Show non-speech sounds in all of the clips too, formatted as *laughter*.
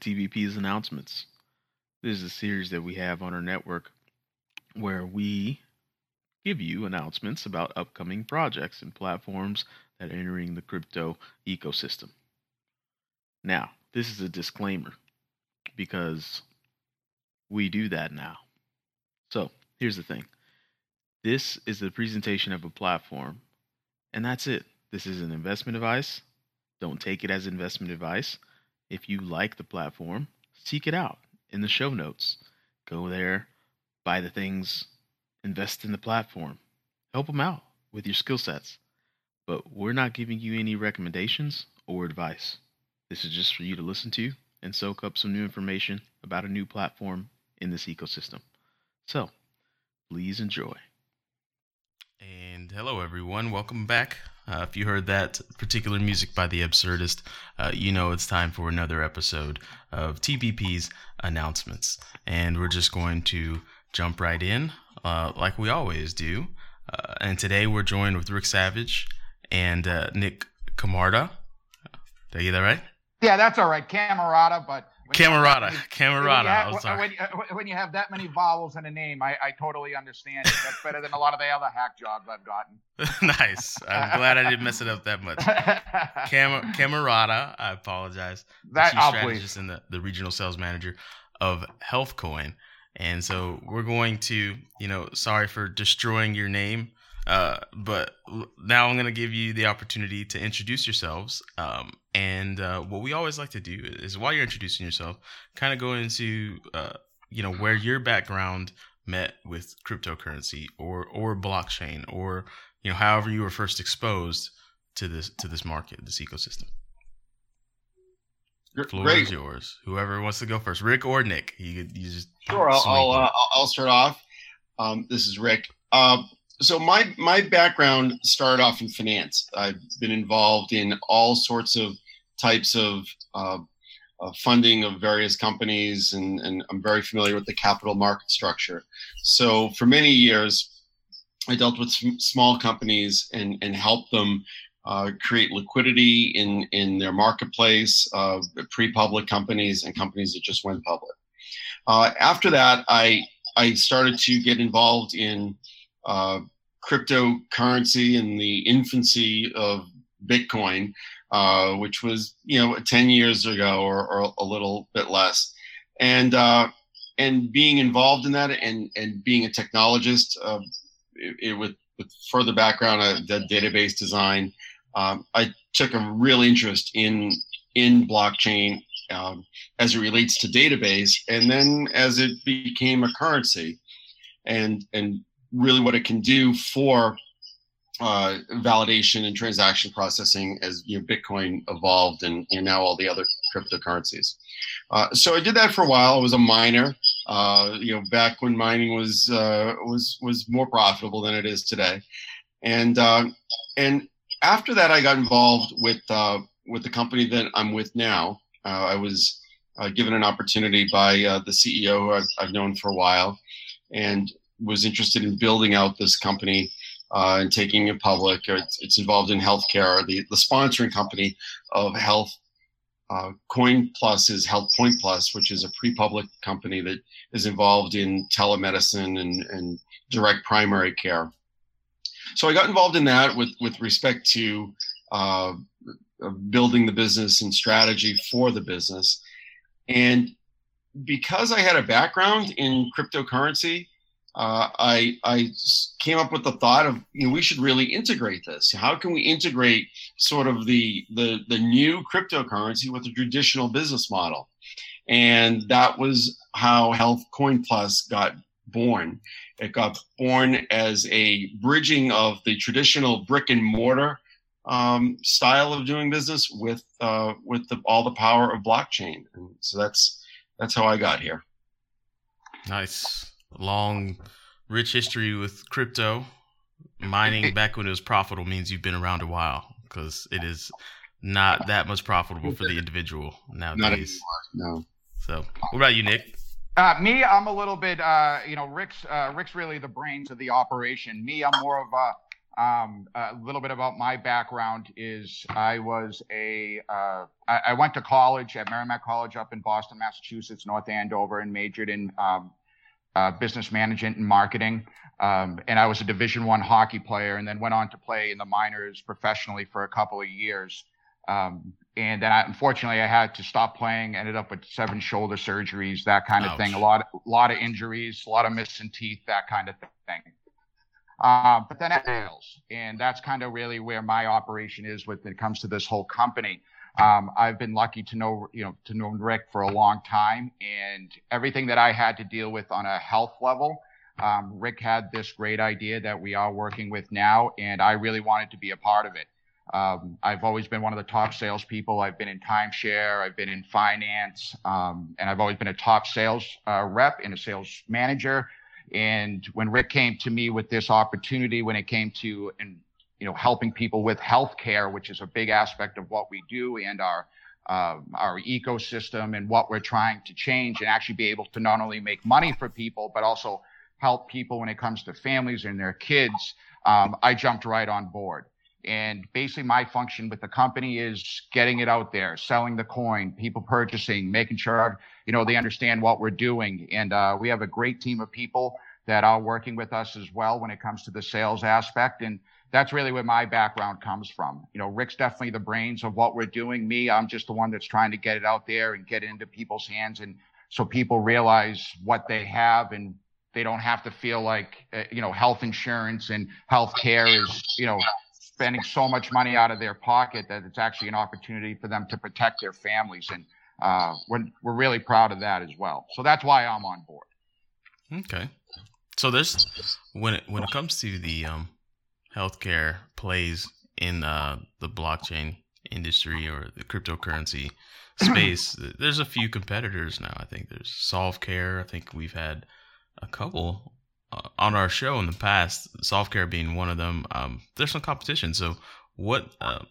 To TBP's announcements. This is a series that we have on our network where we give you announcements about upcoming projects and platforms that are entering the crypto ecosystem. Now, this is a disclaimer because we do that now. So, here's the thing this is the presentation of a platform, and that's it. This is an investment advice. Don't take it as investment advice. If you like the platform, seek it out in the show notes. Go there, buy the things, invest in the platform, help them out with your skill sets. But we're not giving you any recommendations or advice. This is just for you to listen to and soak up some new information about a new platform in this ecosystem. So, please enjoy. And hello, everyone. Welcome back. Uh, if you heard that particular music by The Absurdist, uh, you know it's time for another episode of TBP's announcements. And we're just going to jump right in, uh, like we always do. Uh, and today we're joined with Rick Savage and uh, Nick Camarda. Did I get that right? Yeah, that's all right, Cammarata. But Cammarata. Cammarata. When you, have, *laughs* uh, when, when you have that many vowels in a name, I, I totally understand it. That's better than a lot of the other hack jobs I've gotten. *laughs* nice. I'm glad I didn't mess it up that much. *laughs* Cam- Cammarata, I apologize. that chief oh, please. strategist and the, the regional sales manager of HealthCoin. And so we're going to, you know, sorry for destroying your name, uh, but now I'm going to give you the opportunity to introduce yourselves. Um, and uh, what we always like to do is while you're introducing yourself, kind of go into, uh, you know, where your background met with cryptocurrency or or blockchain or you know however you were first exposed to this to this market, this ecosystem. Floor Great. is yours. Whoever wants to go first, Rick or Nick. You, you just Sure, I'll I'll, uh. I'll I'll start off. Um, this is Rick. Uh, so my my background started off in finance. I've been involved in all sorts of types of uh, uh, funding of various companies, and, and I'm very familiar with the capital market structure. So for many years, I dealt with sm- small companies and and helped them uh, create liquidity in in their marketplace, uh, pre-public companies and companies that just went public. Uh, after that, I I started to get involved in uh, cryptocurrency in the infancy of Bitcoin, uh, which was you know ten years ago or, or a little bit less, and uh, and being involved in that and and being a technologist, uh, it, it, with with further background, uh, database design, um, I took a real interest in in blockchain um, as it relates to database, and then as it became a currency, and and really what it can do for uh, validation and transaction processing as you know, Bitcoin evolved and, and now all the other cryptocurrencies. Uh, so I did that for a while. I was a miner, uh, you know, back when mining was uh, was was more profitable than it is today, and uh, and after that I got involved with uh, with the company that I'm with now. I was given an opportunity by the CEO who I've, I've known for a while, and was interested in building out this company uh, and taking it public. It's, it's involved in healthcare. The the sponsoring company of Health uh, Coin Plus is Health Point Plus, which is a pre-public company that is involved in telemedicine and, and direct primary care. So I got involved in that with with respect to uh, building the business and strategy for the business, and because I had a background in cryptocurrency, uh, I I came up with the thought of you know we should really integrate this. How can we integrate sort of the the the new cryptocurrency with the traditional business model? And that was how Health Coin Plus got born. It got born as a bridging of the traditional brick and mortar um, style of doing business with uh, with the, all the power of blockchain. And so that's that's how I got here. Nice long, rich history with crypto. Mining *laughs* back when it was profitable means you've been around a while because it is not that much profitable for the individual nowadays. no. So, what about you, Nick? Uh, me, I'm a little bit, uh, you know, Rick's uh, Rick's really the brains of the operation. Me, I'm more of a, um, a little bit about my background is I was a, uh, I, I, went to college at Merrimack College up in Boston, Massachusetts, North Andover, and majored in um, uh, business management and marketing. Um, and I was a Division One hockey player, and then went on to play in the minors professionally for a couple of years. Um, and then, I, unfortunately, I had to stop playing. Ended up with seven shoulder surgeries, that kind of Ouch. thing. A lot, a lot of injuries, a lot of missing teeth, that kind of thing. Um, but then it fails, and that's kind of really where my operation is when it comes to this whole company. Um, I've been lucky to know, you know, to know Rick for a long time, and everything that I had to deal with on a health level, um, Rick had this great idea that we are working with now, and I really wanted to be a part of it. Um, I've always been one of the top salespeople. I've been in timeshare, I've been in finance, um, and I've always been a top sales uh, rep and a sales manager. And when Rick came to me with this opportunity, when it came to and you know, helping people with healthcare, which is a big aspect of what we do and our uh, our ecosystem and what we're trying to change, and actually be able to not only make money for people but also help people when it comes to families and their kids. Um, I jumped right on board. And basically, my function with the company is getting it out there, selling the coin, people purchasing, making sure you know they understand what we're doing. And uh, we have a great team of people that are working with us as well when it comes to the sales aspect. And that's really where my background comes from. You know, Rick's definitely the brains of what we're doing. Me, I'm just the one that's trying to get it out there and get it into people's hands, and so people realize what they have and they don't have to feel like uh, you know health insurance and health care is you know spending so much money out of their pocket that it's actually an opportunity for them to protect their families and uh, we're, we're really proud of that as well so that's why i'm on board okay so there's when it when it comes to the um healthcare plays in uh, the blockchain industry or the cryptocurrency *clears throat* space, there's a few competitors now. I think there's SolveCare. I think we've had a couple uh, on our show in the past. SolveCare being one of them. Um, there's some competition. So what uh,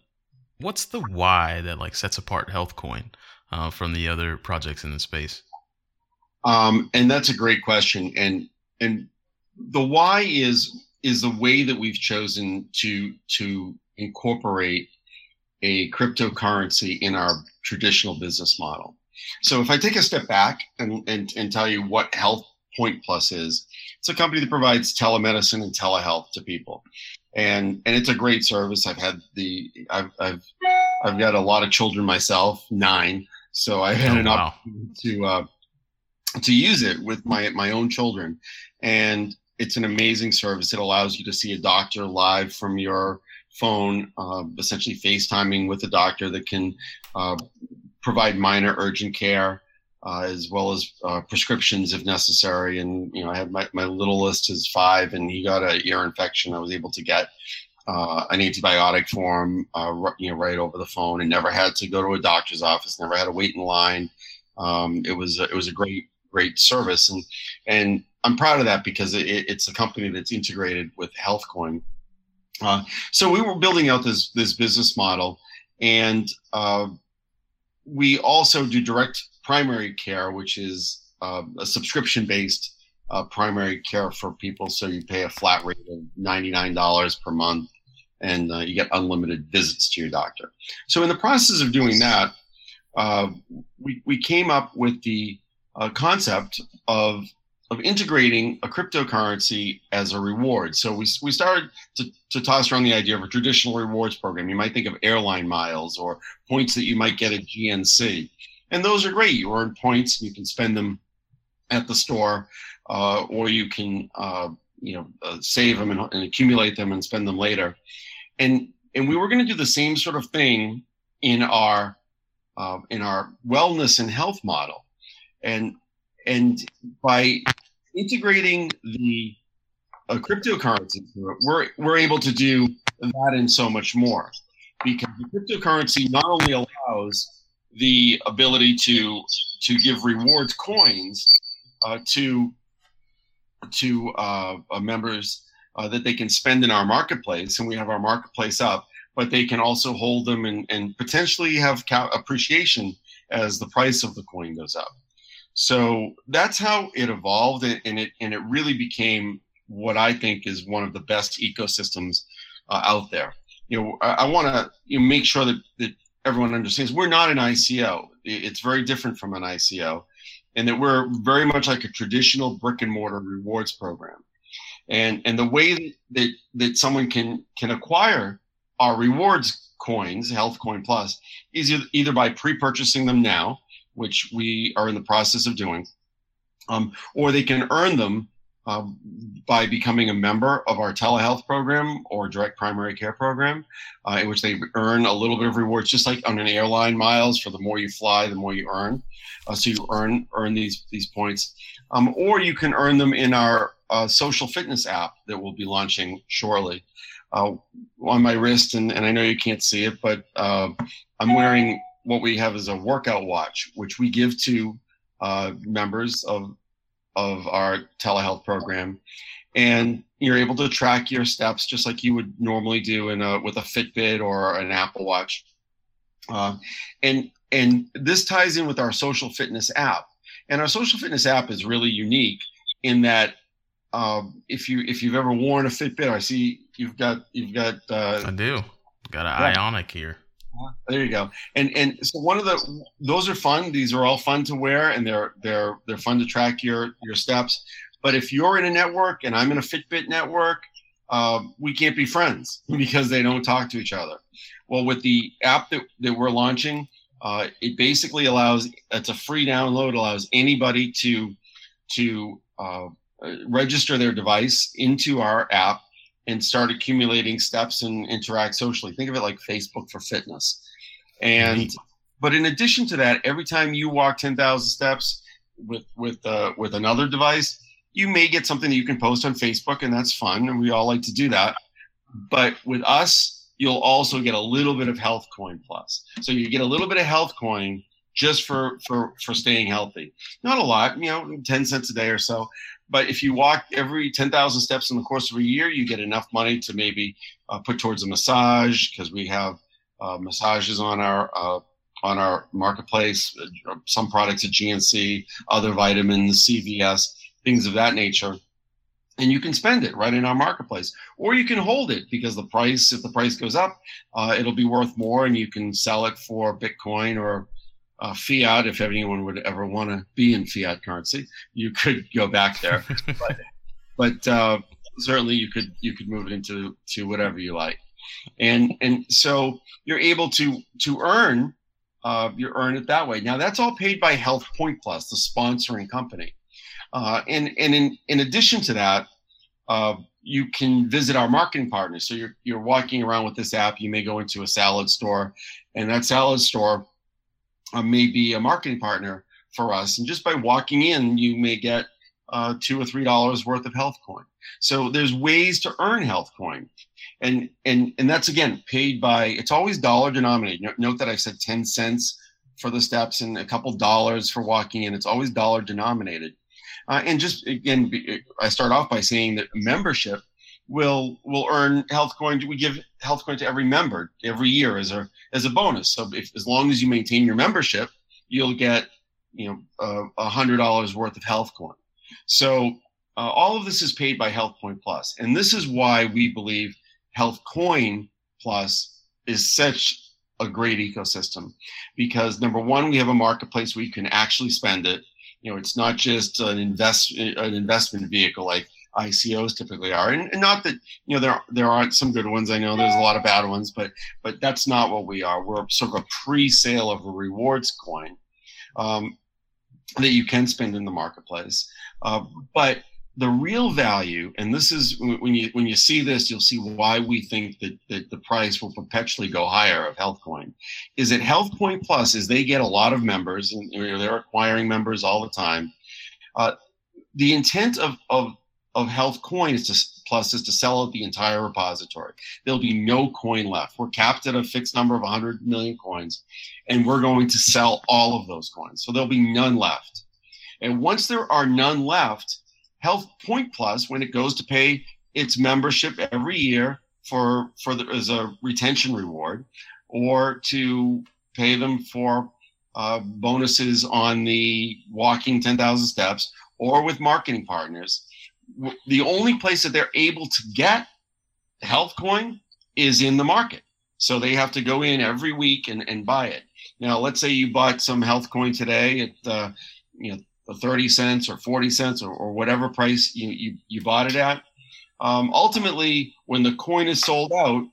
what's the why that like sets apart HealthCoin uh, from the other projects in the space? Um, and that's a great question. And and the why is is the way that we've chosen to to incorporate a cryptocurrency in our traditional business model. So if I take a step back and, and, and tell you what Health Point Plus is, it's a company that provides telemedicine and telehealth to people. And and it's a great service. I've had the I've I've I've got a lot of children myself, nine. So I've had oh, an wow. opportunity to uh, to use it with my my own children. And it's an amazing service. It allows you to see a doctor live from your phone, uh, essentially FaceTiming with a doctor that can uh, provide minor urgent care. Uh, as well as uh, prescriptions if necessary. And you know, I have my, my littlest is five, and he got an ear infection. I was able to get uh, an antibiotic for him, uh, you know, right over the phone, and never had to go to a doctor's office. Never had to wait in line. Um, it was it was a great great service, and and I'm proud of that because it, it's a company that's integrated with HealthCoin. Uh, so we were building out this this business model, and uh, we also do direct primary care, which is uh, a subscription based uh, primary care for people. So you pay a flat rate of ninety nine dollars per month, and uh, you get unlimited visits to your doctor. So in the process of doing that, uh, we we came up with the concept of of integrating a cryptocurrency as a reward. So we, we started to, to toss around the idea of a traditional rewards program. You might think of airline miles or points that you might get at GNC. And those are great. You earn points you can spend them at the store uh, or you can uh, you know uh, save them and, and, accumulate them and spend them later. And and we were going to do the same sort of thing in our uh, in our wellness and health model, and and by integrating the uh, cryptocurrency, we're we're able to do that and so much more, because the cryptocurrency not only allows the ability to to give rewards coins uh, to to uh, uh, members uh, that they can spend in our marketplace, and we have our marketplace up. But they can also hold them and, and potentially have appreciation as the price of the coin goes up. So that's how it evolved, and it and it really became what I think is one of the best ecosystems uh, out there. You know, I, I want to you know, make sure that, that everyone understands we're not an ICO. It's very different from an ICO and that we're very much like a traditional brick and mortar rewards program. And and the way that that someone can can acquire our rewards coins, Health Coin Plus, is either by pre-purchasing them now, which we are in the process of doing, um, or they can earn them uh, by becoming a member of our telehealth program or direct primary care program, uh, in which they earn a little bit of rewards, just like on an airline miles. For the more you fly, the more you earn. Uh, so you earn earn these these points, um, or you can earn them in our uh, social fitness app that we'll be launching shortly. Uh, on my wrist, and, and I know you can't see it, but uh, I'm wearing what we have is a workout watch, which we give to members of of our telehealth program. And you're able to track your steps just like you would normally do in a with a fitbit or an apple watch. Uh, and and this ties in with our social fitness app. And our social fitness app is really unique in that um, if you if you've ever worn a fitbit i see you've got you've got uh, i do. Got an yeah. ionic here there you go. And and so one of the those are fun. These are all fun to wear, and they're they're they're fun to track your your steps. But if you're in a network and I'm in a Fitbit network, uh, we can't be friends *laughs* because they don't talk to each other. Well, with the app that, that we're launching, uh, it basically allows it's a free download, allows anybody to to uh, register their device into our app and start accumulating steps and interact socially. Think of it like Facebook for fitness. And but in addition to that, every time you walk 10,000 steps with with uh, with another device, you may get something that you can post on Facebook, and that's fun, and we all like to do that. But with us, you'll also get a little bit of Health Coin Plus. So you get a little bit of Health Coin just for for for staying healthy. Not a lot, you know, 10 cents a day or so. But if you walk every 10,000 steps in the course of a year, you get enough money to maybe uh, put towards a massage because we have uh, massages on our uh, on our marketplace. Uh, some products at GNC, other vitamins, CVS, things of that nature. And you can spend it right in our marketplace, or you can hold it because the price, if the price goes up, uh, it'll be worth more, and you can sell it for Bitcoin or uh, fiat, if anyone would ever want to be in fiat currency, you could go back there. *laughs* but, but uh, certainly you could you could move it into to whatever you like, and and so you're able to to earn uh, you earn it that way. Now that's all paid by Health Point Plus, the sponsoring company, uh, and and in in addition to that. Uh, you can visit our marketing partners. So you're you're walking around with this app. You may go into a salad store, and that salad store uh, may be a marketing partner for us. And just by walking in, you may get uh, two or three dollars worth of health coin. So there's ways to earn health coin, and and and that's again paid by. It's always dollar denominated. Note that I said ten cents for the steps and a couple dollars for walking in. It's always dollar denominated. Uh, and just again, I start off by saying that membership will will earn health coin. We give health coin to every member every year as a as a bonus. So if as long as you maintain your membership, you'll get you know a uh, hundred dollars worth of health coin. So uh, all of this is paid by Health Coin Plus, and this is why we believe Health Coin Plus is such a great ecosystem because number one, we have a marketplace where you can actually spend it. You know, it's not just an invest an investment vehicle like ICOs typically are, and, and, not that you know there there aren't some good ones. I know there's a lot of bad ones, but but that's not what we are. We're sort of a pre-sale of a rewards coin, um, that you can spend in the marketplace. Uh, but the real value, and this is when you when you see this, you'll see why we think that, that the price will perpetually go higher of HealthCoin. Is that HealthPoint Plus is they get a lot of members, and they're acquiring members all the time. Uh, the intent of of of HealthCoin is to plus is to sell out the entire repository. There'll be no coin left. We're capped at a fixed number of 100 million coins, and we're going to sell all of those coins. So there'll be none left. And once there are none left, Health Point Plus, when it goes to pay its membership every year for for the, as a retention reward, or to pay them for uh, bonuses on the walking 10,000 steps, or with marketing partners, the only place that they're able to get health coin is in the market. So they have to go in every week and, and buy it. Now, let's say you bought some health coin today at uh, you know 30 cents or 40 cents or, or whatever price you, you, you bought it at. Um, ultimately, when the coin is sold out,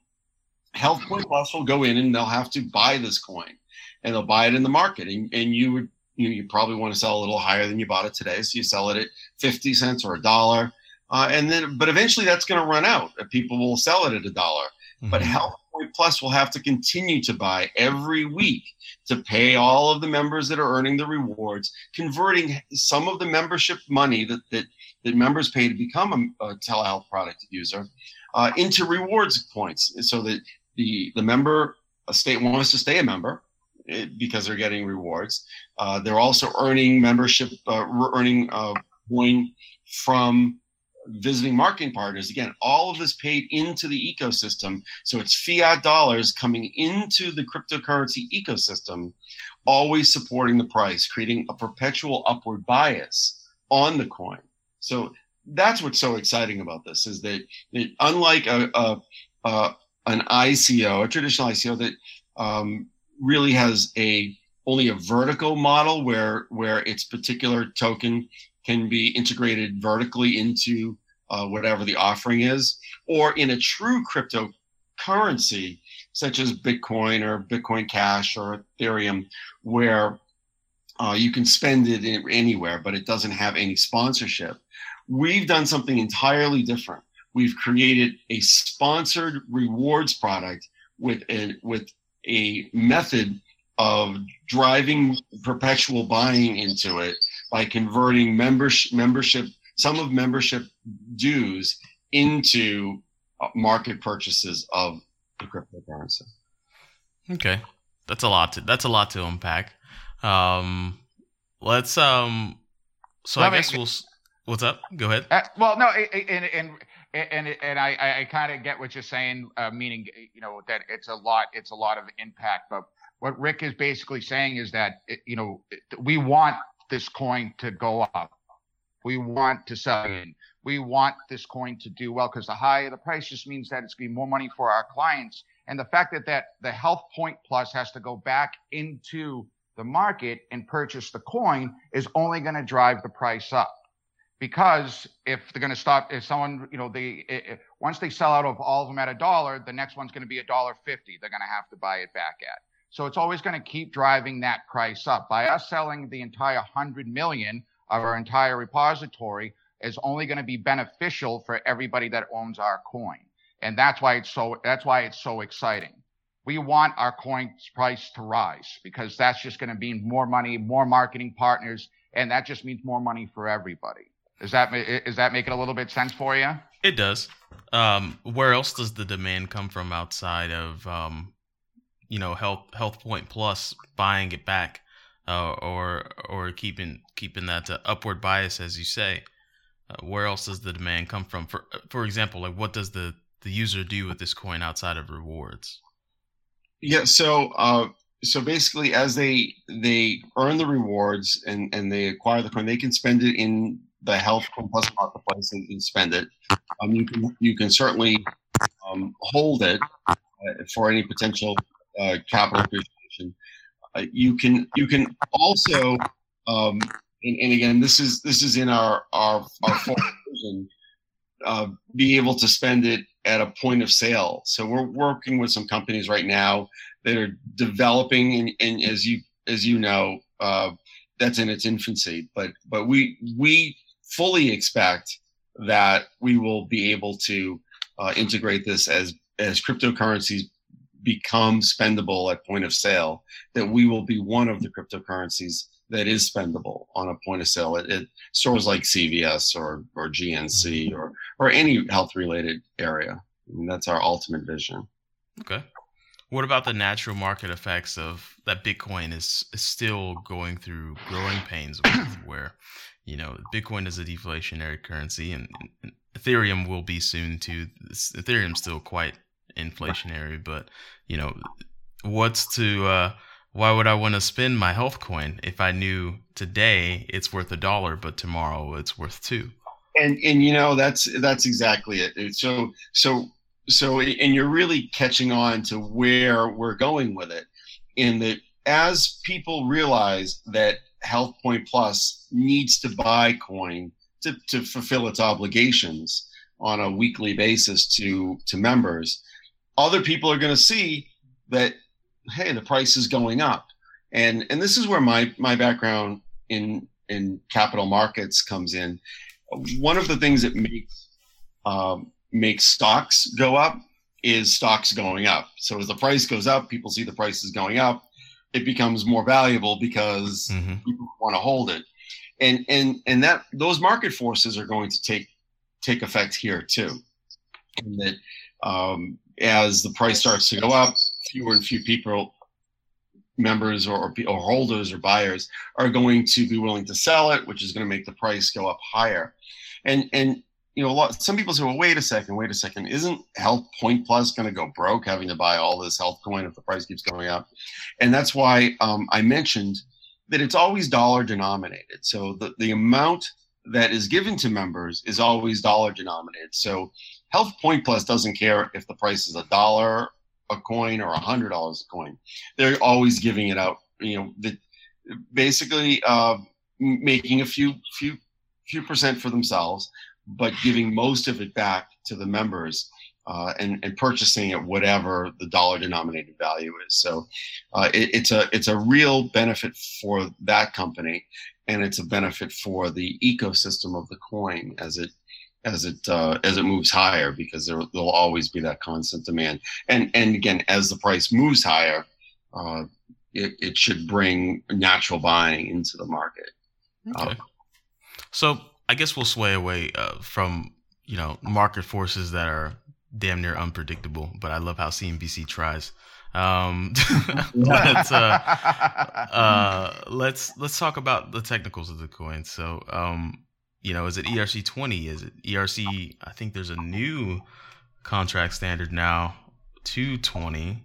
Health Coin Plus will go in and they'll have to buy this coin and they'll buy it in the market. And, and you would you, you probably want to sell a little higher than you bought it today. So you sell it at 50 cents or a dollar. Uh, and then, but eventually that's going to run out. People will sell it at a dollar. Mm-hmm. But Health Point Plus will have to continue to buy every week to pay all of the members that are earning the rewards, converting some of the membership money that that, that members pay to become a, a telehealth product user uh, into rewards points, so that the the member a state wants to stay a member eh, because they're getting rewards. Uh, they're also earning membership, uh, earning uh, point from visiting marketing partners. Again, all of this paid into the ecosystem. So it's fiat dollars coming into the cryptocurrency ecosystem, always supporting the price, creating a perpetual upward bias on the coin. So that's what's so exciting about this is that it, unlike a, a, a, an ICO, a traditional ICO that um, really has a only a vertical model where where its particular token can be integrated vertically into uh, whatever the offering is, or in a true cryptocurrency such as Bitcoin or Bitcoin Cash or Ethereum, where uh, you can spend it anywhere, but it doesn't have any sponsorship. We've done something entirely different. We've created a sponsored rewards product with a, with a method of driving perpetual buying into it by converting membership membership some of membership dues into uh, market purchases of the cryptocurrency. Okay, that's a lot. To, that's a lot to unpack. Um, let's um. So Let I guess we'll. What's up? Go ahead. Uh, well, no, and and and and I I kind of get what you're saying, uh, meaning you know that it's a lot. It's a lot of impact, but what Rick is basically saying is that you know we want this coin to go up. We want to sell. We want this coin to do well because the higher the price just means that it's going to be more money for our clients. And the fact that, that the Health Point Plus has to go back into the market and purchase the coin is only going to drive the price up. Because if they're going to stop, if someone, you know, they if, once they sell out of all of them at a dollar, the next one's going to be a dollar fifty. They're going to have to buy it back at. So it's always going to keep driving that price up. By us selling the entire hundred million, of our entire repository is only going to be beneficial for everybody that owns our coin. And that's why it's so that's why it's so exciting. We want our coin's price to rise because that's just going to mean more money, more marketing partners, and that just means more money for everybody. Is that is that making a little bit sense for you? It does. Um, where else does the demand come from outside of um, you know health health point plus buying it back? uh, or or keeping keeping that uh, upward bias, as you say. Uh, where else does the demand come from? For for example, like what does the the user do with this coin outside of rewards? Yeah, so uh, so basically, as they they earn the rewards and and they acquire the coin, they can spend it in the Health Coin Plus marketplace and, and spend it. Um, you can you can certainly um, hold it uh, for any potential uh, capital appreciation. Uh, you can you can also um, and, and, again this is this is in our our our version uh, be able to spend it at a point of sale. So we're working with some companies right now that are developing and, and as you as you know uh, that's in its infancy, but but we we fully expect that we will be able to uh, integrate this as as cryptocurrencies become spendable at point of sale. That we will be one of the cryptocurrencies that is spendable on a point of sale at, at stores like CVS or or GNC mm-hmm. or or any health related area. And that's our ultimate vision. Okay. What about the natural market effects of that Bitcoin is, is still going through growing pains with, *clears throat* where, you know, Bitcoin is a deflationary currency and, and Ethereum will be soon too. Ethereum's still quite inflationary, but, you know, what's to, uh, why would I want to spend my health coin if I knew today it's worth a dollar, but tomorrow it's worth two? And, and you know, that's, that's exactly it. So, so so and you're really catching on to where we're going with it in that as people realize that health point plus needs to buy coin to, to fulfill its obligations on a weekly basis to to members other people are going to see that hey the price is going up and and this is where my my background in in capital markets comes in one of the things that makes um, makes stocks go up is stocks going up. So as the price goes up, people see the price is going up. It becomes more valuable because mm-hmm. people want to hold it, and and and that those market forces are going to take take effect here too. And that um, as the price starts to go up, fewer and fewer people, members or, or holders or buyers, are going to be willing to sell it, which is going to make the price go up higher. And and you know, a lot, some people say, well, wait a second, wait a second. Isn't Health Point Plus going to go broke having to buy all this health coin if the price keeps going up? And that's why um, I mentioned that it's always dollar denominated. So the, the amount that is given to members is always dollar denominated. So Health Point Plus doesn't care if the price is a dollar a coin or a hundred dollars a coin. They're always giving it out. You know, the, basically uh, making a few few few percent for themselves but giving most of it back to the members uh, and, and purchasing at whatever the dollar denominated value is. So uh, it, it's a it's a real benefit for that company, and it's a benefit for the ecosystem of the coin as it as it uh, as it moves higher because there will always be that constant demand. And and again, as the price moves higher, uh, it, it should bring natural buying into the market. Okay. so I guess we'll sway away uh, from you know market forces that are damn near unpredictable. But I love how CNBC tries. Um, *laughs* let's uh, *laughs* uh, let's let's talk about the technicals of the coin. So, um, you know, is it ERC twenty? Is it ERC? I think there's a new contract standard now, two twenty.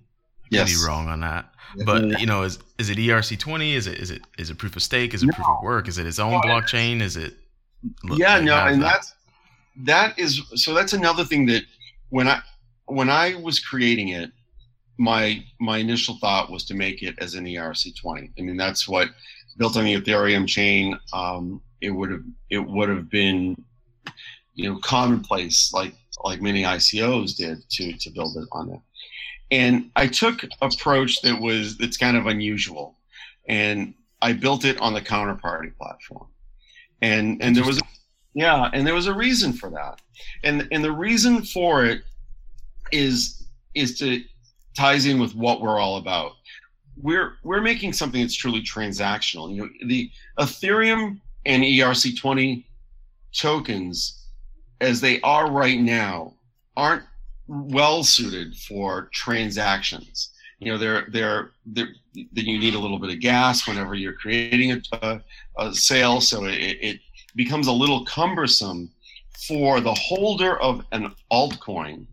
Yes. Could be wrong on that, but you know, is is it ERC twenty? Is it is it is it proof of stake? Is it no. proof of work? Is it its own blockchain? Is it yeah no and that. that's that is so that's another thing that when i when i was creating it my my initial thought was to make it as an erc20 i mean that's what built on the ethereum chain um, it would have it would have been you know commonplace like like many icos did to to build it on it. And i took approach that was that's kind of unusual. And i built it on the counterparty platform. And and there was yeah and there was a reason for that. And and the reason for it is is to ties in with what we're all about. We're we're making something that's truly transactional. You know the ethereum and erc20 tokens as they are right now aren't well suited for transactions. You know they're they're, they're that you need a little bit of gas whenever you're creating a, a, a sale. So it, it, becomes a little cumbersome for the holder of an altcoin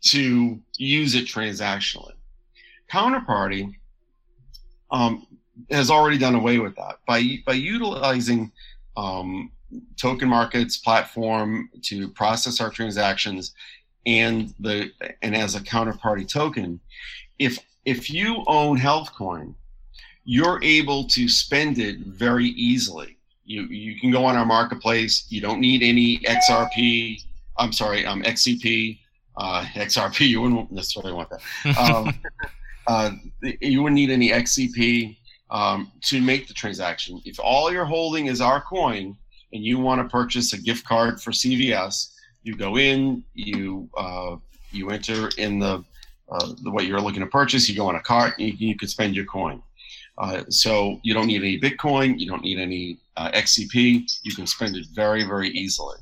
to use it transactionally. Counterparty um, has already done away with that by by utilizing um, token markets platform to process our transactions and the and as a counterparty token if if you own HealthCoin, you're able to spend it very easily. You you can go on our marketplace. You don't need any XRP. I'm sorry, um, XCP, uh, XRP. You wouldn't necessarily want that. *laughs* Um, uh, you wouldn't need any XCP. Um, to make the transaction. If all you're holding is our coin and you want to purchase a gift card for CVS, you go in, you uh, you enter in the, uh, the what you're looking to purchase, you go on a cart, and you, you can spend your coin. Uh, so you don't need any Bitcoin, you don't need any uh, XCP. You can spend it very, very easily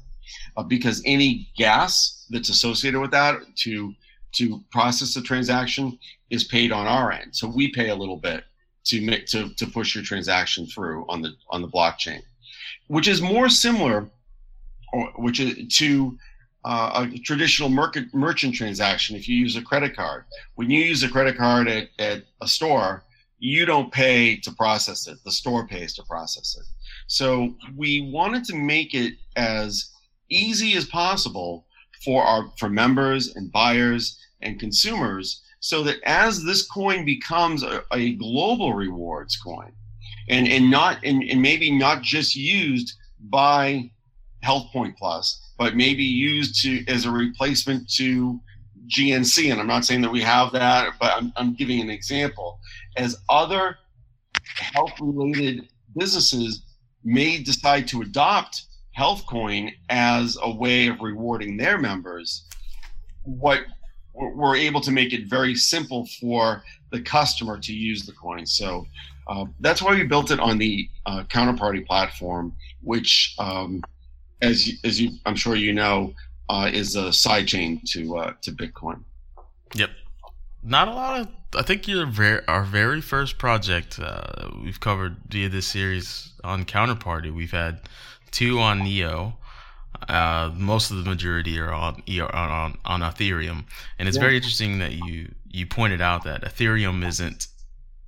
uh, because any gas that's associated with that to to process the transaction is paid on our end. So we pay a little bit to make to, to push your transaction through on the on the blockchain, which is more similar, or which is to uh, a traditional merchant merchant transaction. If you use a credit card, when you use a credit card at, at a store, you don't pay to process it; the store pays to process it. So we wanted to make it as easy as possible for our for members and buyers and consumers so that as this coin becomes a, a global rewards coin and and not and, and maybe not just used by health point plus but maybe used to as a replacement to gnc and i'm not saying that we have that but i'm, I'm giving an example as other health related businesses may decide to adopt HealthCoin as a way of rewarding their members, what we're able to make it very simple for the customer to use the coin. So uh, that's why we built it on the uh, counterparty platform, which, um, as as you, I'm sure you know, uh, is a sidechain to uh, to Bitcoin. Yep. Not a lot of. I think you're very, our very first project uh, we've covered via this series on counterparty. We've had two on Neo. Uh, most of the majority are on on on Ethereum, and it's yeah. very interesting that you you pointed out that Ethereum isn't.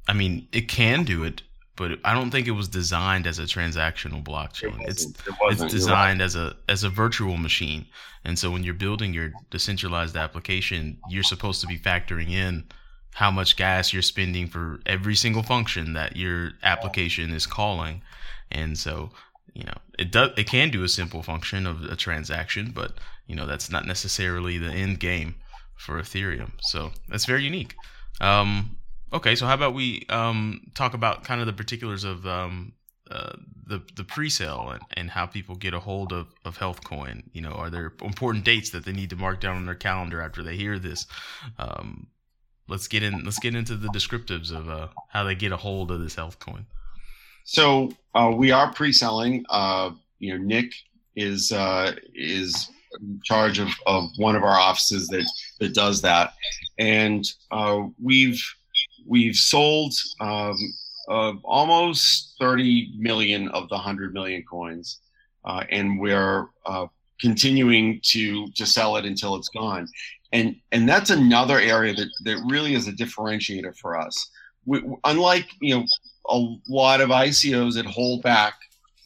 I mean, it can do it, but I don't think it was designed as a transactional blockchain. It it's it it's designed right. as a as a virtual machine, and so when you're building your decentralized application, you're supposed to be factoring in how much gas you're spending for every single function that your application is calling, and so you know it does it can do a simple function of a transaction but you know that's not necessarily the end game for ethereum. So that's very unique. Um, okay so how about we um, talk about kind of the particulars of um, uh, the the pre-sale and, and how people get a hold of, of healthcoin. You know are there important dates that they need to mark down on their calendar after they hear this? Um, let's get in let's get into the descriptives of uh, how they get a hold of this healthcoin so uh, we are pre-selling. Uh, you know, Nick is uh, is in charge of, of one of our offices that that does that, and uh, we've we've sold um, almost 30 million of the 100 million coins, uh, and we're uh, continuing to to sell it until it's gone. And and that's another area that that really is a differentiator for us. We, unlike you know a lot of ICOs that hold back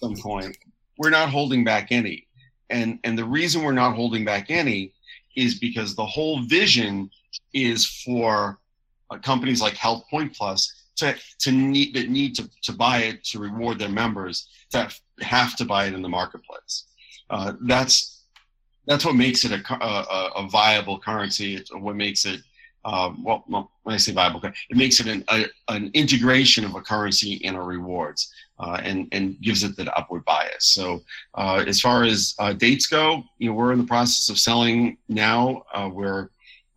some coin. We're not holding back any. And and the reason we're not holding back any is because the whole vision is for uh, companies like Health Point Plus to to need that need to, to buy it to reward their members to have to buy it in the marketplace. Uh, that's that's what makes it a, a, a viable currency. It's what makes it uh, well, when I say viable, it makes it an, a, an integration of a currency and a rewards, uh, and and gives it that upward bias. So uh, as far as uh, dates go, you know, we're in the process of selling now. Uh, we're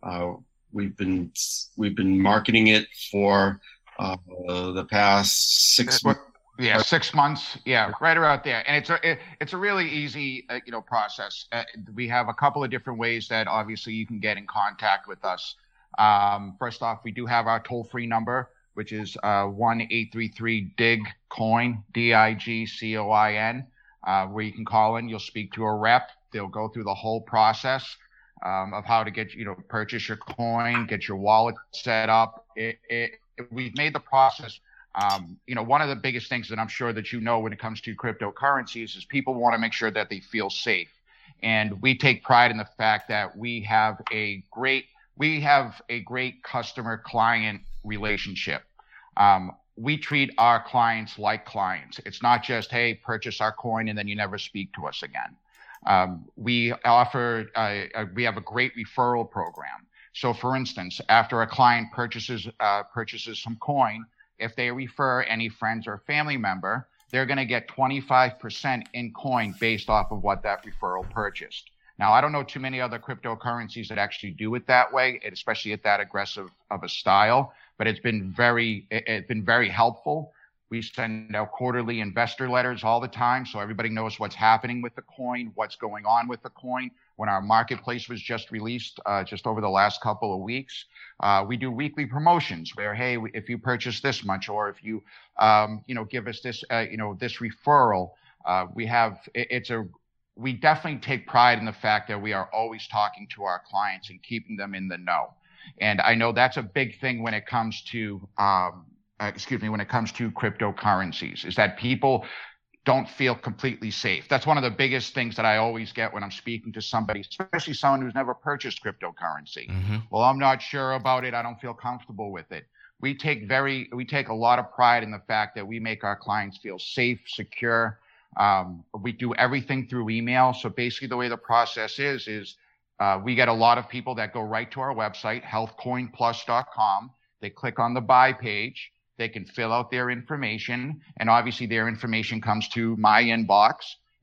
uh, we've been we've been marketing it for the past six. months. Yeah, six months. Yeah, right around there, and it's a it, it's a really easy you know process. we have a couple of different ways that obviously you can get in contact with us. Um, first off, we do have our toll free number, which is one eight three three 1 833 DIG coin, D I G C O I N, uh, where you can call in. You'll speak to a rep. They'll go through the whole process um, of how to get, you know, purchase your coin, get your wallet set up. It, it, we've made the process. Um, you know, one of the biggest things that I'm sure that you know when it comes to cryptocurrencies is people want to make sure that they feel safe. And we take pride in the fact that we have a great we have a great customer client relationship. Um, we treat our clients like clients. It's not just, hey, purchase our coin and then you never speak to us again. Um, we offer, uh, uh, we have a great referral program. So, for instance, after a client purchases uh, purchases some coin, if they refer any friends or family member, they're going to get 25% in coin based off of what that referral purchased. Now, I don't know too many other cryptocurrencies that actually do it that way, especially at that aggressive of a style, but it's been very, it's been very helpful. We send out quarterly investor letters all the time so everybody knows what's happening with the coin, what's going on with the coin. When our marketplace was just released uh, just over the last couple of weeks, uh, we do weekly promotions where, hey, if you purchase this much or if you, um, you know, give us this, uh, you know, this referral, uh, we have, it, it's a, we definitely take pride in the fact that we are always talking to our clients and keeping them in the know. And I know that's a big thing when it comes to um, uh, excuse me, when it comes to cryptocurrencies, is that people don't feel completely safe. That's one of the biggest things that I always get when I'm speaking to somebody, especially someone who's never purchased cryptocurrency. Mm-hmm. Well, I'm not sure about it. I don't feel comfortable with it. We take very, we take a lot of pride in the fact that we make our clients feel safe, secure. Um, we do everything through email. So basically, the way the process is is uh, we get a lot of people that go right to our website, healthcoinplus.com. They click on the buy page they can fill out their information, and obviously their information comes to my inbox.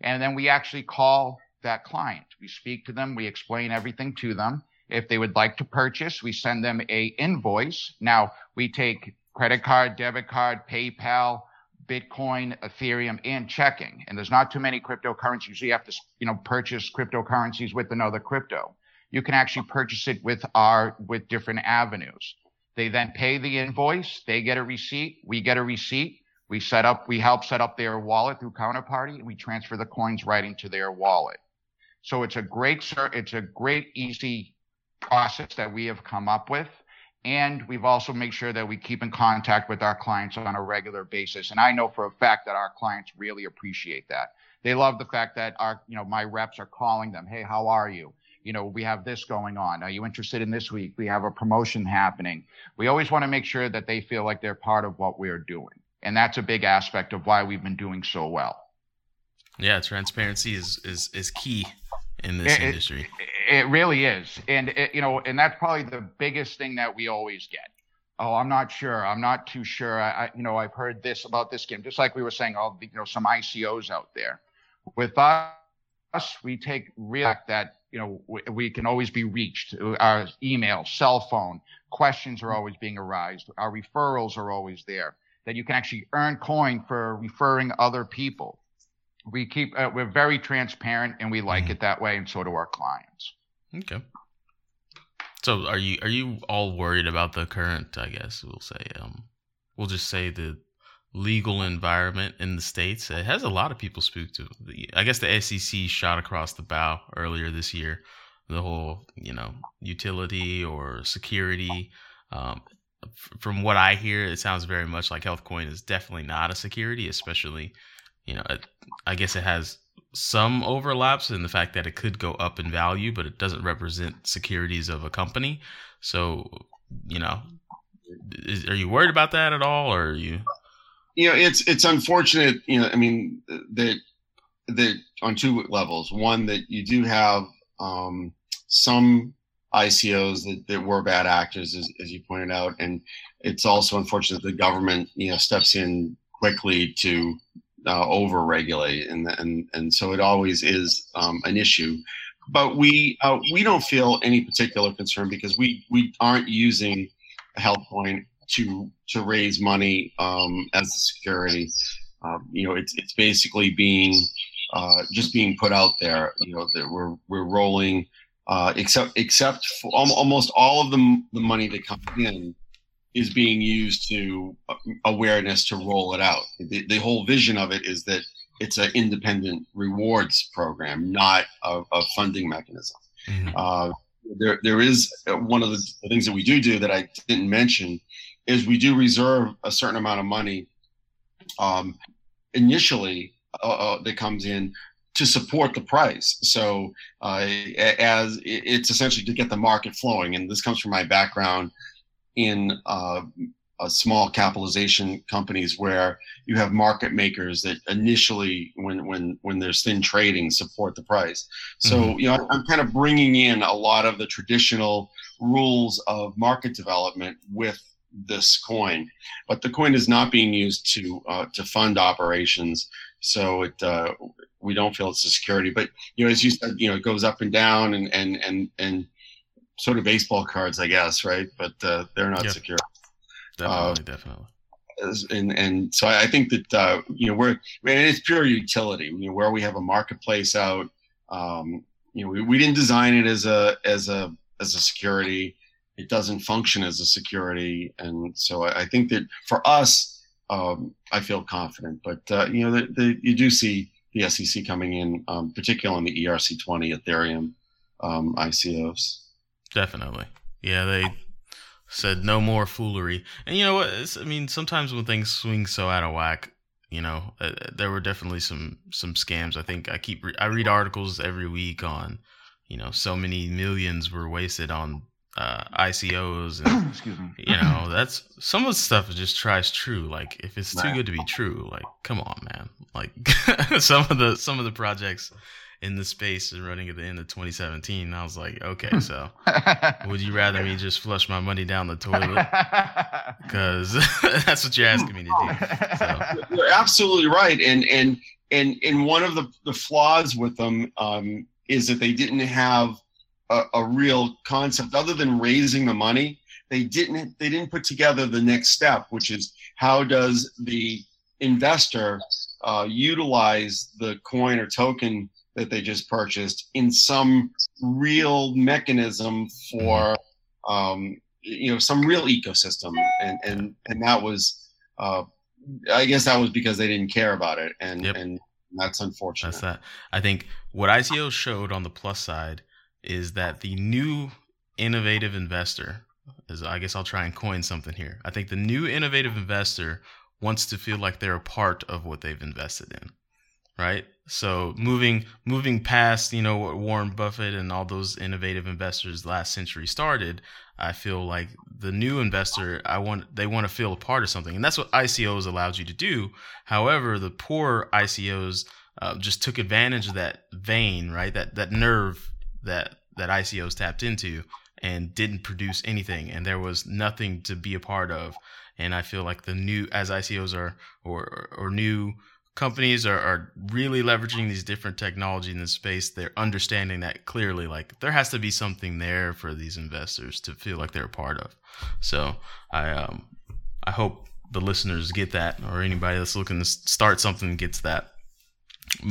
And then we actually call that client. We speak to them, we explain everything to them. If they would like to purchase, we send them a invoice. Now we take credit card, debit card, PayPal, Bitcoin, Ethereum, and checking. And there's not too many cryptocurrencies. You have to, you know, purchase cryptocurrencies with another crypto. You can actually purchase it with our with different avenues. They then pay the invoice. They get a receipt. We get a receipt. We set up, we help set up their wallet through Counterparty and we transfer the coins right into their wallet. So it's a great, it's a great, easy process that we have come up with. And we've also made sure that we keep in contact with our clients on a regular basis. And I know for a fact that our clients really appreciate that. They love the fact that our, you know, my reps are calling them. Hey, how are you? you know, we have this going on. Are you interested in this week? We have a promotion happening. We always want to make sure that they feel like they're part of what we're doing. And that's a big aspect of why we've been doing so well. Yeah, transparency is is is key in this it, industry. It, it, really is. And it, you know, and that's probably the biggest thing that we always get. Oh, I'm not sure. I'm not too sure. I, I you know, I've heard this about this game. Just like we were saying, all you know, some ICOs out there. With us, we take real that you know, we, we, can always be reached. Our email, cell phone, questions are always being arised. Our referrals are always there. That you can actually earn coin for referring other people. We keep uh, we're very transparent and we like mm-hmm. it that way, and so do our clients. Okay. So are you are you all worried about the current? I guess we'll say um, we'll just say the legal environment in the states. It has a lot of people spooked. To i guess the SEC shot across the bow earlier this year. The whole, you know, utility or security. Um, from what I hear, it sounds very much like HealthCoin is definitely not a security, especially, you know, I guess it has some overlaps in the fact that it could go up in value, but it doesn't represent securities of a company. So, you know, is, are you worried about that at all, or are you? you know, it's it's unfortunate. You know, I mean that that on two levels. One that you do have um, some ICOs that, that were bad actors, as, as you pointed out, and it's also unfortunate that the government you know steps in quickly to uh, over regulate, and and and so it always is um, an issue. But we uh, we don't feel any particular concern because we we aren't using HealthCoin to to raise money um, as a security. Um, you know, it's it's basically being uh, just being put out there. You know, that we're we're rolling, uh, except except for almost all of the the money that comes in is being used to uh, awareness to roll it out. The, the whole vision of it is that it's an independent rewards program, not a, a funding mechanism. Mm-hmm. Uh, there, there is uh, one of the things that we do do that I didn't mention is we do reserve a certain amount of money um, initially uh, uh, that comes in to support the price. So uh, as it's essentially to get the market flowing, and this comes from my background in uh, small capitalization companies where you have market makers that initially, when when when there's thin trading, support the price. So mm-hmm. you know, I'm kind of bringing in a lot of the traditional rules of market development with this coin, but the coin is not being used to uh, to fund operations. So it uh, we don't feel it's a security. But you know, as you said, you know, it goes up and down and and and and sort of baseball cards, I guess, right? But uh, they're not Yeah. secure. Definitely, definitely. And and so I think that uh, you know we're and it's pure utility. You know where we have a marketplace out. Um, you know we, we didn't design it as a as a as a security. It doesn't function as a security, and so I, I think that for us, um, I feel confident. But uh, you know the, the, you do see the SEC coming in, um, particularly on the ERC20 Ethereum um, ICOs. Definitely. Yeah, they said no more foolery. And you know what? It's, I mean, sometimes when things swing so out of whack, you know, uh, there were definitely some some scams. I think I keep re- I read articles every week on, you know, so many millions were wasted on uh, ICOs and *coughs* Excuse me. you know that's some of the stuff just tries true like if it's too good to be true like come on man like *laughs* some of the some of the projects in the space and running at the end of 2017 i was like okay so *laughs* would you rather me just flush my money down the toilet? *laughs* Because *laughs* that's what you're asking me to do So- You're absolutely right, and and and and one of the the flaws with them um, is that they didn't have a, a real concept other than raising the money. They didn't they didn't put together the next step, which is how does the investor uh, utilize the coin or token that they just purchased in some real mechanism for um, you know some real ecosystem, and and and that was. Uh, I guess that was because they didn't care about it, and Yep. and that's unfortunate. That's that. I think what ICO showed on the plus side is that the new innovative investor is I guess I'll try and coin something here. I think the new innovative investor wants to feel like they're a part of what they've invested in. Right? So moving moving past, you know, what Warren Buffett and all those innovative investors last century started, I feel like the new investor, I want they want to feel a part of something. And that's what ICOs allows you to do. However, the poor ICOs uh, just took advantage of that vein, right? That that nerve that that ICOs tapped into and didn't produce anything, and there was nothing to be a part of. And I feel like the new as ICOs are or or new companies are, are really leveraging these different technology in this space they're understanding that clearly like there has to be something there for these investors to feel like they're a part of. So i um i hope the listeners get that or anybody that's looking to start something gets that.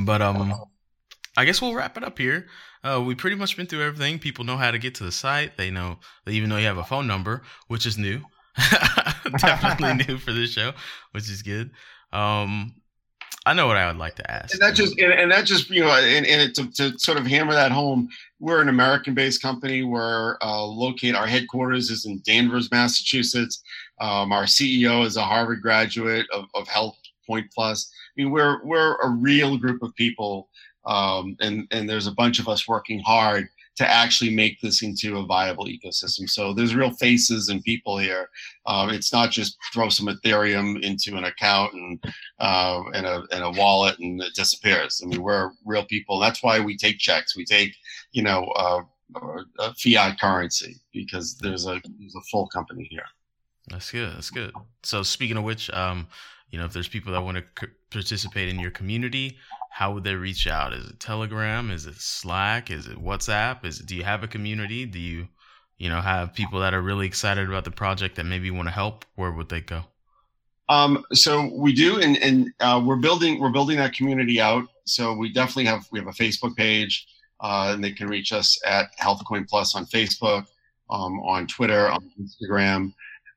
But um i guess we'll wrap it up here. Uh, we pretty much been through everything. People know how to get to the site. They know they even know you have a phone number which is new. *laughs* Definitely *laughs* new for this show which is good. Um I know what I would like to ask. and that just and, and that just you know and, and it, to, to sort of hammer that home we're an american-based company. We're uh, locate our headquarters is in danvers massachusetts. Um, our ceo is a harvard graduate of, of health point plus. I mean we're we're a real group of people um, and and there's a bunch of us working hard to actually make this into a viable ecosystem so there's real faces and people here um, it's not just throw some ethereum into an account and uh, in a in a wallet and it disappears. I mean, we're real people. That's why we take checks. We take you know uh, uh, fiat currency because there's a there's a full company here. That's good. That's good. So speaking of which, um, you know, if there's people that want to participate in your community, how would they reach out? Is it Telegram? Is it Slack? Is it WhatsApp? Is it, do you have a community? Do you, you know, have people that are really excited about the project that maybe want to help? Where would they go? Um, so we do, and and uh, we're building we're building that community out. So we definitely have we have a Facebook page, uh, and they can reach us at HealthCoin Plus on Facebook, um, on Twitter, on Instagram.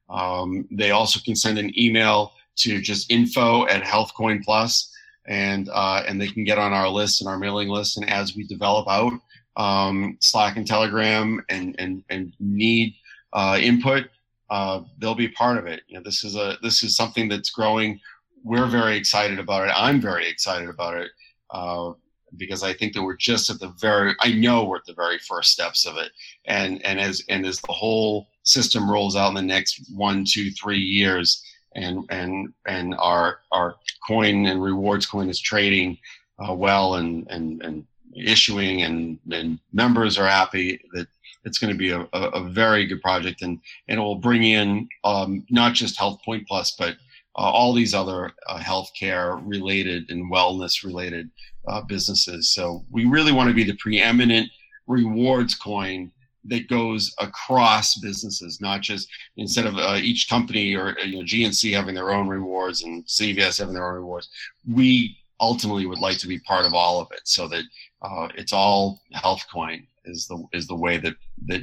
Um, they also can send an email to just info at HealthCoin Plus, and uh, and they can get on our list and our mailing list. And as we develop out um, Slack and Telegram and and and need uh, input, uh, they'll be part of it. You know, this is a this is something that's growing. We're very excited about it. I'm very excited about it uh, because I think that we're just at the very. I know we're at the very first steps of it, and and as and as the whole system rolls out in the next one, two, three years, and and and our our coin and rewards coin is trading uh, well and and and issuing and and members are happy that it's going to be a, a, a, very good project, and and it will bring in um, not just HealthPoint Plus, but uh, all these other uh, healthcare related and wellness related uh, businesses. So we really want to be the preeminent rewards coin that goes across businesses, not just instead of uh, each company or you know GNC having their own rewards and CVS having their own rewards. We ultimately would like to be part of all of it, so that uh, it's all HealthCoin is the is the way that that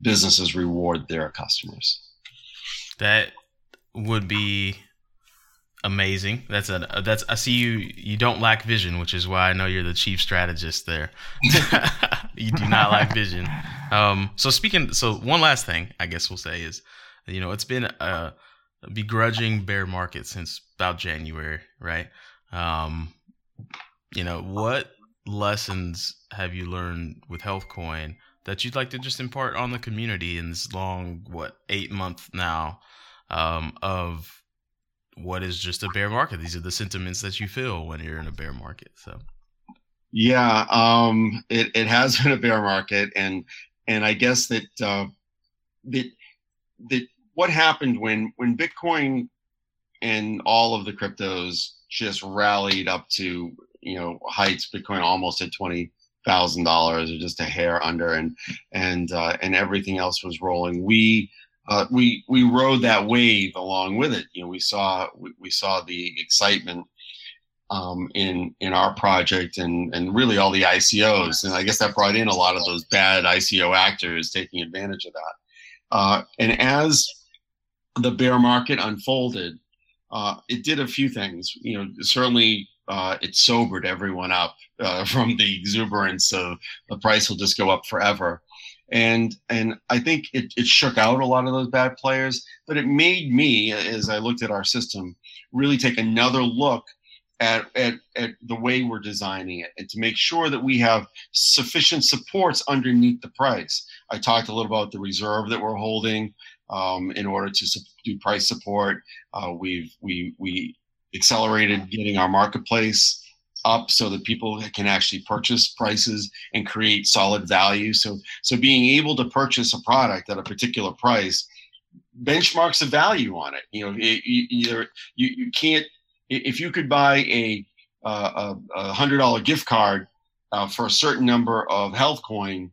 businesses reward their customers. That would be amazing. That's a that's I see you you don't lack vision, which is why I know you're the chief strategist there. *laughs* *laughs* you do not lack vision. Um, so speaking, so one last thing I guess we'll say is, you know, it's been a begrudging bear market since about January, right? Um, you know, what lessons have you learned with HealthCoin that you'd like to just impart on the community in this long, what, eight month now um, of what is just a bear market. These are the sentiments that you feel when you're in a bear market. So, yeah, um, it it has *laughs* been a bear market, and and I guess that uh, that that what happened when when Bitcoin and all of the cryptos just rallied up to you know heights. Bitcoin almost at twenty thousand dollars, or just a hair under, and and uh, and everything else was rolling. We uh, we we rode that wave along with it. You know, we saw we, we saw the excitement um, in in our project and and really all the ICOs, and I guess that brought in a lot of those bad ICO actors taking advantage of that. Uh, and as the bear market unfolded, uh, it did a few things. You know, certainly uh, it sobered everyone up uh, *laughs* from the exuberance of the price will just go up forever and and I think it, it shook out a lot of those bad players, but it made me, as I looked at our system, really take another look at, at, at the way we're designing it and to make sure that we have sufficient supports underneath the price. I talked a little about the reserve that we're holding um, in order to do price support. Uh, we've we we accelerated getting our marketplace up so that people can actually purchase prices and create solid value. So, so being able to purchase a product at a particular price benchmarks a value on it. You know, it, either you, you can't, if you could buy a, uh, a hundred dollar gift card uh, for a certain number of HealthCoin,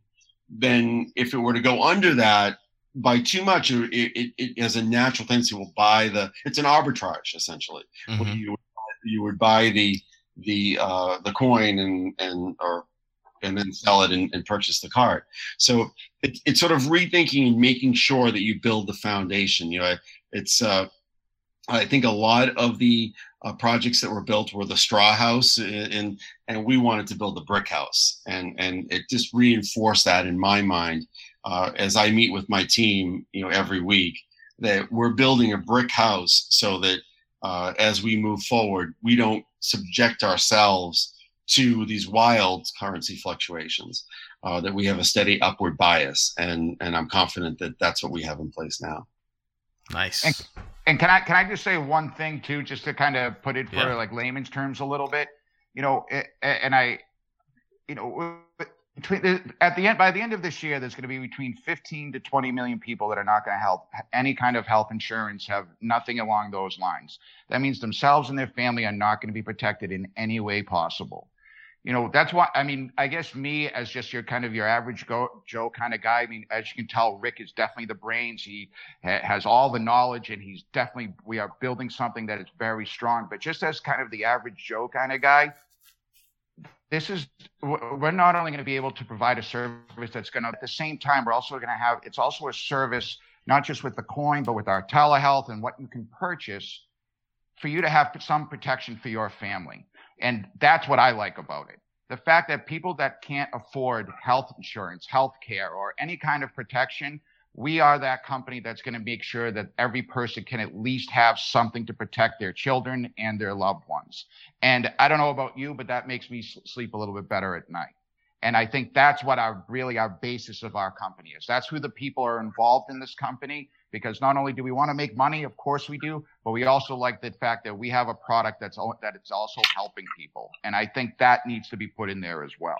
then if it were to go under that by too much, it, it, it has a natural tendency will buy the, it's an arbitrage essentially. Mm-hmm. You, you would buy the, the uh, the coin and and or and then sell it and, and purchase the card. So it, it's sort of rethinking and making sure that you build the foundation. You know, it's uh, I think a lot of the uh, projects that were built were the straw house, and and we wanted to build the brick house, and and it just reinforced that in my mind uh, as I meet with my team, you know, every week that we're building a brick house so that uh, as we move forward, we don't subject ourselves to these wild currency fluctuations. Uh, that we have a steady upward bias, and and I'm confident that that's what we have in place now. Nice. And, and can I can I just say one thing too, just to kind of put it for yeah. like layman's terms a little bit, you know, and I, you know, between the, at the end by the end of this year there's going to be between 15 to 20 million people that are not going to have any kind of health insurance have nothing along those lines. That means themselves and their family are not going to be protected in any way possible. You know that's why i mean i guess me as just your kind of your average go, joe kind of guy i mean as you can tell rick is definitely the brains. He ha- has all the knowledge and he's definitely we are building something that is very strong. But just as kind of the average joe kind of guy this is we're not only going to be able to provide a service that's going to at the same time we're also going to have it's also a service not just with the coin but with our telehealth and what you can purchase for you to have some protection for your family. And that's what i like about it. The fact that people that can't afford health insurance health care or any kind of protection we are that company that's going to make sure that every person can at least have something to protect their children and their loved ones. And I don't know about you, but that makes me sleep a little bit better at night. And I think that's what our really our basis of our company is. That's who the people are involved in this company because not only do we want to make money, of course we do, but we also like the fact that we have a product that's that it's also helping people. And I think that needs to be put in there as well.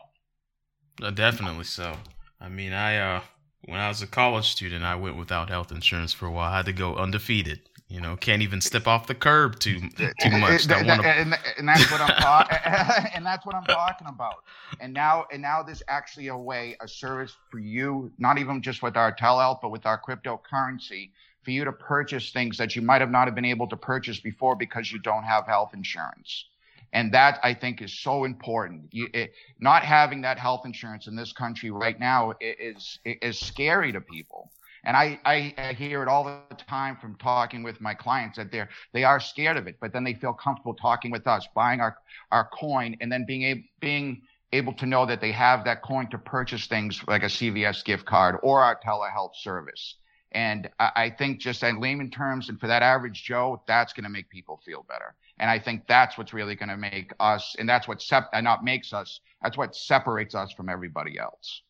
Uh, definitely so. I mean, I uh when I was a college student, I went without health insurance for a while. I had to go undefeated. You know, can't even step off the curb too too much. and, and, and, that's what I'm talking. *laughs* and that's what I'm talking about. And now, and now, there's actually a way, a service for you, not even just with our telehealth, but with our cryptocurrency, for you to purchase things that you might have not have been able to purchase before because you don't have health insurance. And that I think is so important. You, it, not having that health insurance in this country right now is is scary to people and I, I, hear it all the time from talking with my clients that they're they are scared of it, but then they feel comfortable talking with us, buying our our coin, and then being able being able to know that they have that coin to purchase things like a CVS gift card or our telehealth service. And I, I think just in layman terms, and for that average Joe, that's going to make people feel better. And I think that's what's really going to make us, and that's what sep- and not makes us. That's what separates us from everybody else.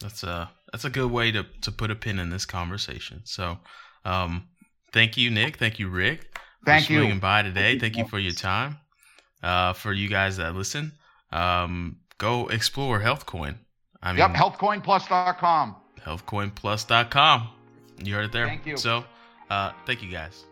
That's a that's a good way to to put a pin in this conversation. So, um, thank you, Nick. Thank you, Rick. Thank for you. swinging by today. Thank you for your time. Uh, for you guys that listen, um, go explore HealthCoin. I mean, yep, healthcoinplus.com. Healthcoinplus.com. You heard it there. Thank you. So, uh, thank you guys.